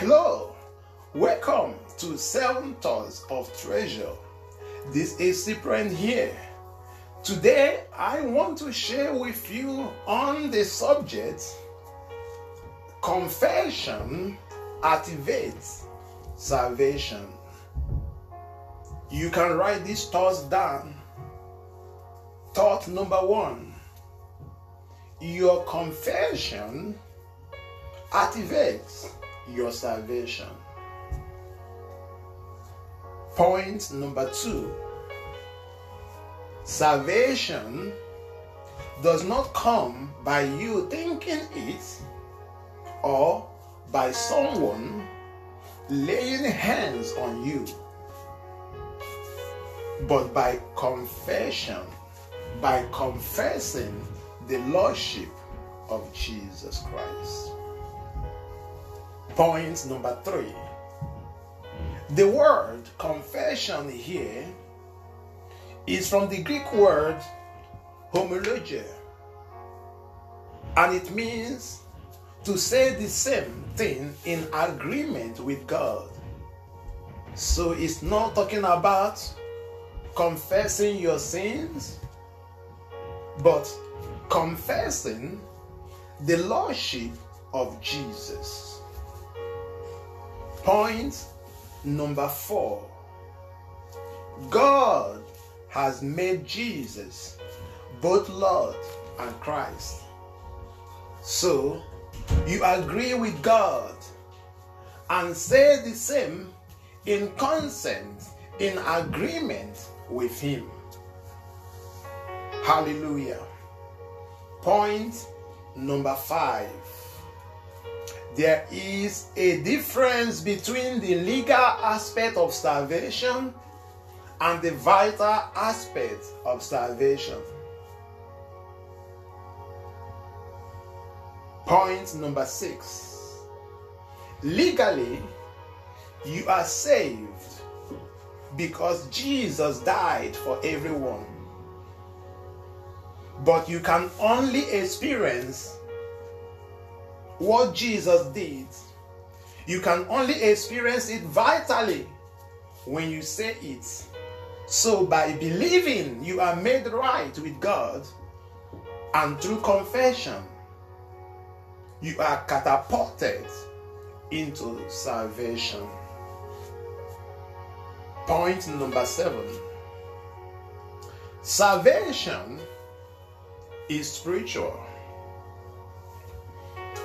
Hello, welcome to Seven Tons of Treasure. This is Cyprian here. Today, I want to share with you on the subject Confession activates salvation. You can write these thoughts down. Thought number one Your confession activates your salvation. Point number two salvation does not come by you thinking it or by someone laying hands on you, but by confession, by confessing the Lordship of Jesus Christ. Point number three. The word confession here is from the Greek word homologia, and it means to say the same thing in agreement with God. So it's not talking about confessing your sins, but confessing the Lordship of Jesus. Point number four God has made Jesus both Lord and Christ. So you agree with God and say the same in consent, in agreement with Him. Hallelujah. Point number five. There is a difference between the legal aspect of salvation and the vital aspect of salvation. Point number six. Legally, you are saved because Jesus died for everyone. But you can only experience what Jesus did. You can only experience it vitally when you say it. So, by believing, you are made right with God, and through confession, you are catapulted into salvation. Point number seven salvation is spiritual.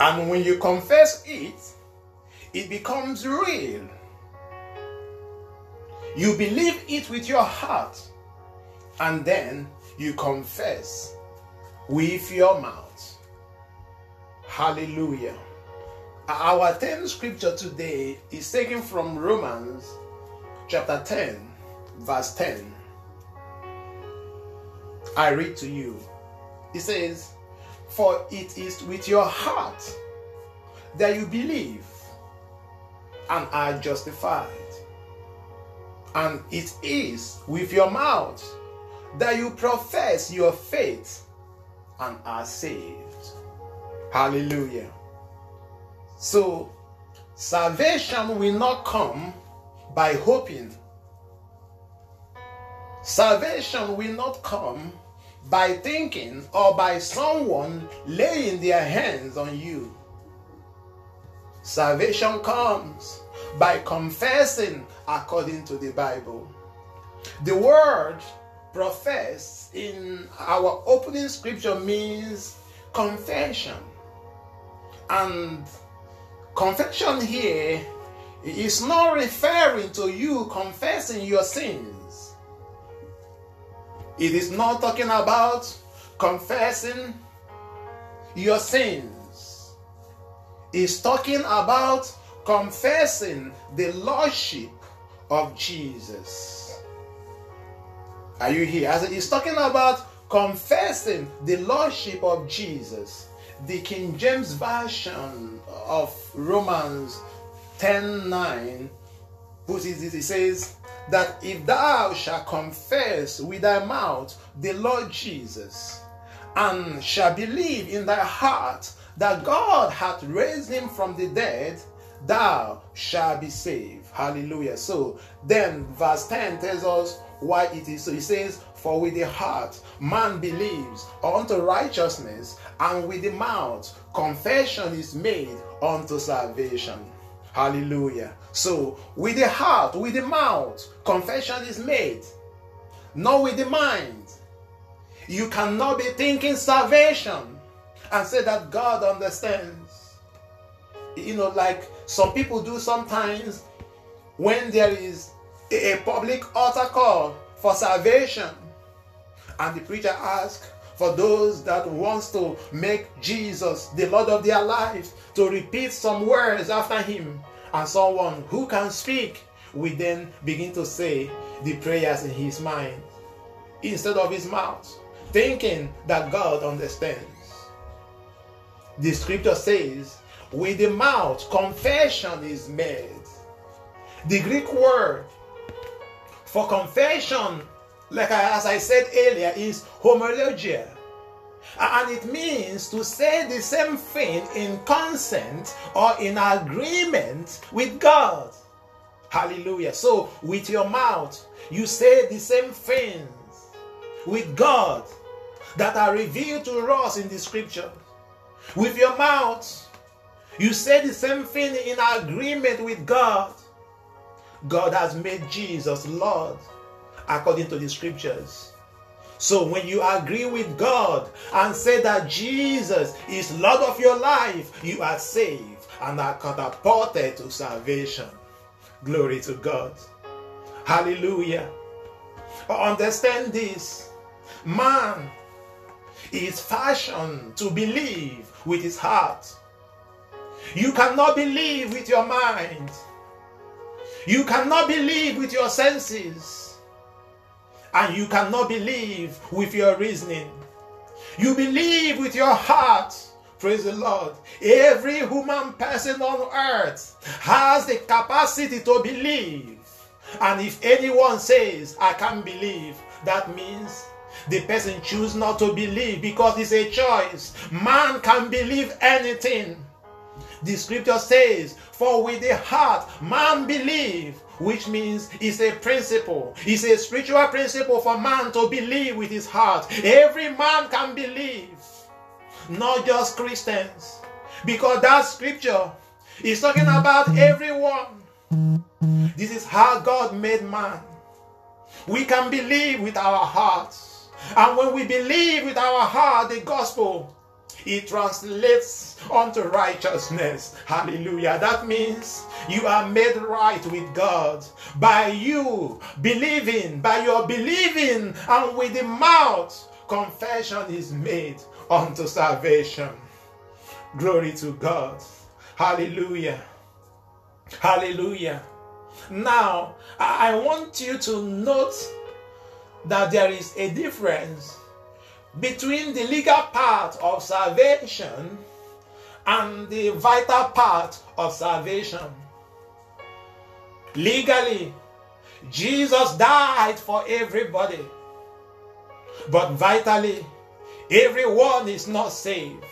And when you confess it, it becomes real. You believe it with your heart, and then you confess with your mouth. Hallelujah. Our 10th scripture today is taken from Romans chapter 10, verse 10. I read to you. It says, For it is with your heart that you believe and are justified, and it is with your mouth that you profess your faith and are saved. Hallelujah. So, salvation will not come by hoping. Salvation will not come by thinking or by someone laying their hands on you. Salvation comes by confessing according to the Bible. The word profess in our opening scripture means confession. And confession here is not referring to you confessing your sins. It is not talking about confessing your sins. It's talking about confessing the Lordship of Jesus. Are you here? As it's talking about confessing the Lordship of Jesus. The King James Version of Romans 10 9 it, it says that if thou shalt confess with thy mouth the Lord Jesus and shall believe in thy heart that God hath raised him from the dead, thou shalt be saved. Hallelujah. So then, verse 10 tells us why it is so. He says, For with the heart man believes unto righteousness, and with the mouth confession is made unto salvation. Hallelujah. So, with the heart, with the mouth, confession is made, not with the mind. You cannot be thinking salvation and say that God understands. You know, like some people do sometimes when there is a, public altar call for salvation and the preacher asks for those that wants to make Jesus the Lord of their lives to repeat some words after him. And someone who can speak will then begin to say the prayers in his mind instead of his mouth thinking that God understands. The scripture says with the mouth confession is made. The Greek word for confession, like I, as I said earlier, is homologia. And it means to say the same thing in consent or in agreement with God. Hallelujah. So, with your mouth, you say the same things with God that are revealed to us in the scripture. With your mouth, you say the same thing in agreement with God. God has made Jesus Lord according to the scriptures. So when you agree with God and say that Jesus is Lord of your life, you are saved and are catapulted to salvation. Glory to God. Hallelujah. Understand this. Man is fashioned to believe with his heart. You cannot believe with your mind. You cannot believe with your senses. And you cannot believe with your reasoning. You believe with your heart. Praise the Lord. Every human person on earth has the capacity to believe. And if anyone says, I can't believe, that means the person choose not to believe because it's a choice. Man can believe anything. The scripture says, For with the heart man believe, which means it's a principle. It's a spiritual principle for man to believe with his heart. Every man can believe, not just Christians. Because that scripture is talking about everyone. This is how God made man. We can believe with our hearts. And when we believe with our heart the gospel, it translates unto righteousness. Hallelujah. That means you are made right with God by you believing, by your believing, and with the mouth, confession is made unto salvation. Glory to God. Hallelujah. Hallelujah. Now, I want you to note that there is a difference between the legal part of salvation and the vital part of salvation. Legally, Jesus died for everybody. But vitally, everyone is not saved.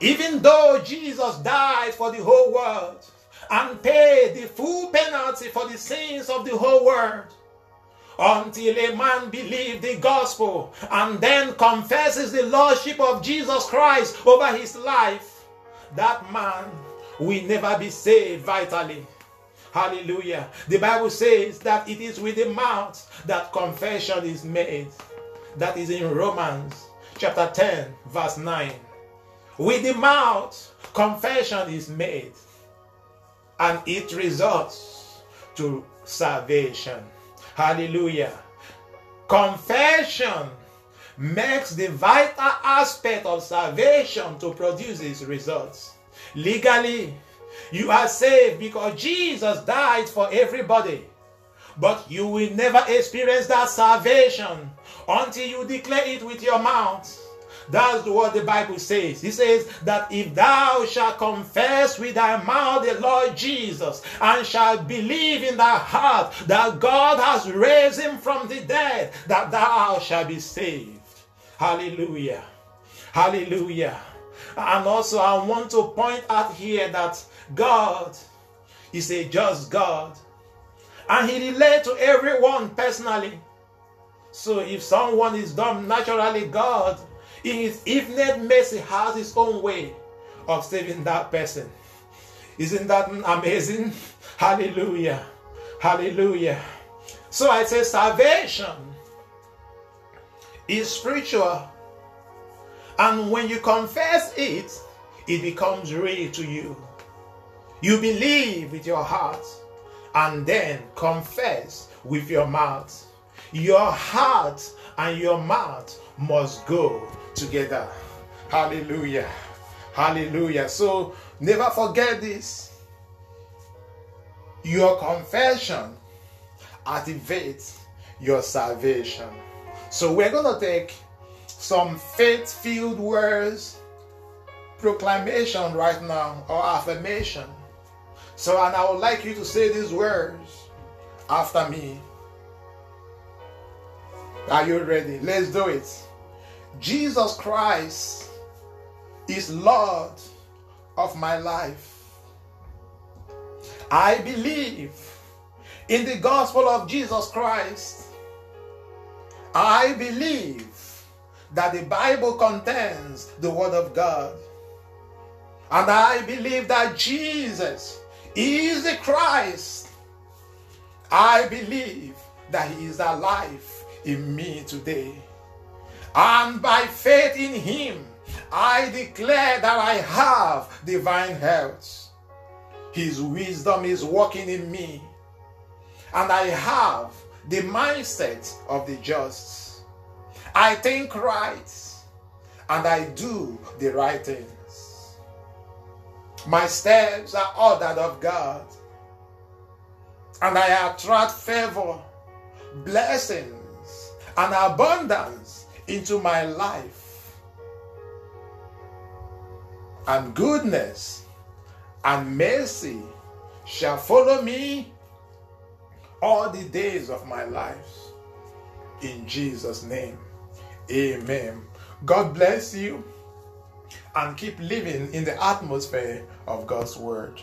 Even though Jesus died for the whole world and paid the full penalty for the sins of the whole world, until a man believes the gospel and then confesses the lordship of Jesus Christ over his life, that man will never be saved vitally. Hallelujah. The Bible says that it is with the mouth that confession is made. That is in Romans chapter 10, verse 9. With the mouth, confession is made, and it results to salvation. Hallelujah. Confession makes the vital aspect of salvation to produce its results. Legally, you are saved because Jesus died for everybody. But you will never experience that salvation until you declare it with your mouth that's what the Bible says. He says that if thou shalt confess with thy mouth the Lord Jesus and shalt believe in thy heart that God has raised him from the dead, that thou shalt be saved. Hallelujah. Hallelujah. And also, I want to point out here that God is a just God. And He relates to everyone personally. So if someone is dumb, naturally God, in His infinite mercy, has His own way of saving that person. Isn't that amazing? Hallelujah. Hallelujah. So I say salvation is spiritual. And when you confess it, it becomes real to you. You believe with your heart and then confess with your mouth. Your heart and your mouth must go together. Hallelujah. Hallelujah. So never forget this. Your confession activates your salvation. So we're going to take some faith filled words, proclamation right now, or affirmation. So, and I would like you to say these words after me. Are you ready? Let's do it. Jesus Christ is Lord of my life. I believe in the gospel of Jesus Christ. I believe that the Bible contains the Word of God. And I believe that Jesus is the Christ. I believe that He is alive in me today. And by faith in Him, I declare that I have divine health. His wisdom is working in me. And I have the mindset of the just. I think right and I do the right things. My steps are ordered of God and I attract favor, blessings, and abundance into my life. And goodness and mercy shall follow me all the days of my life. In Jesus' name, amen. God bless you and keep living in the atmosphere of God's Word.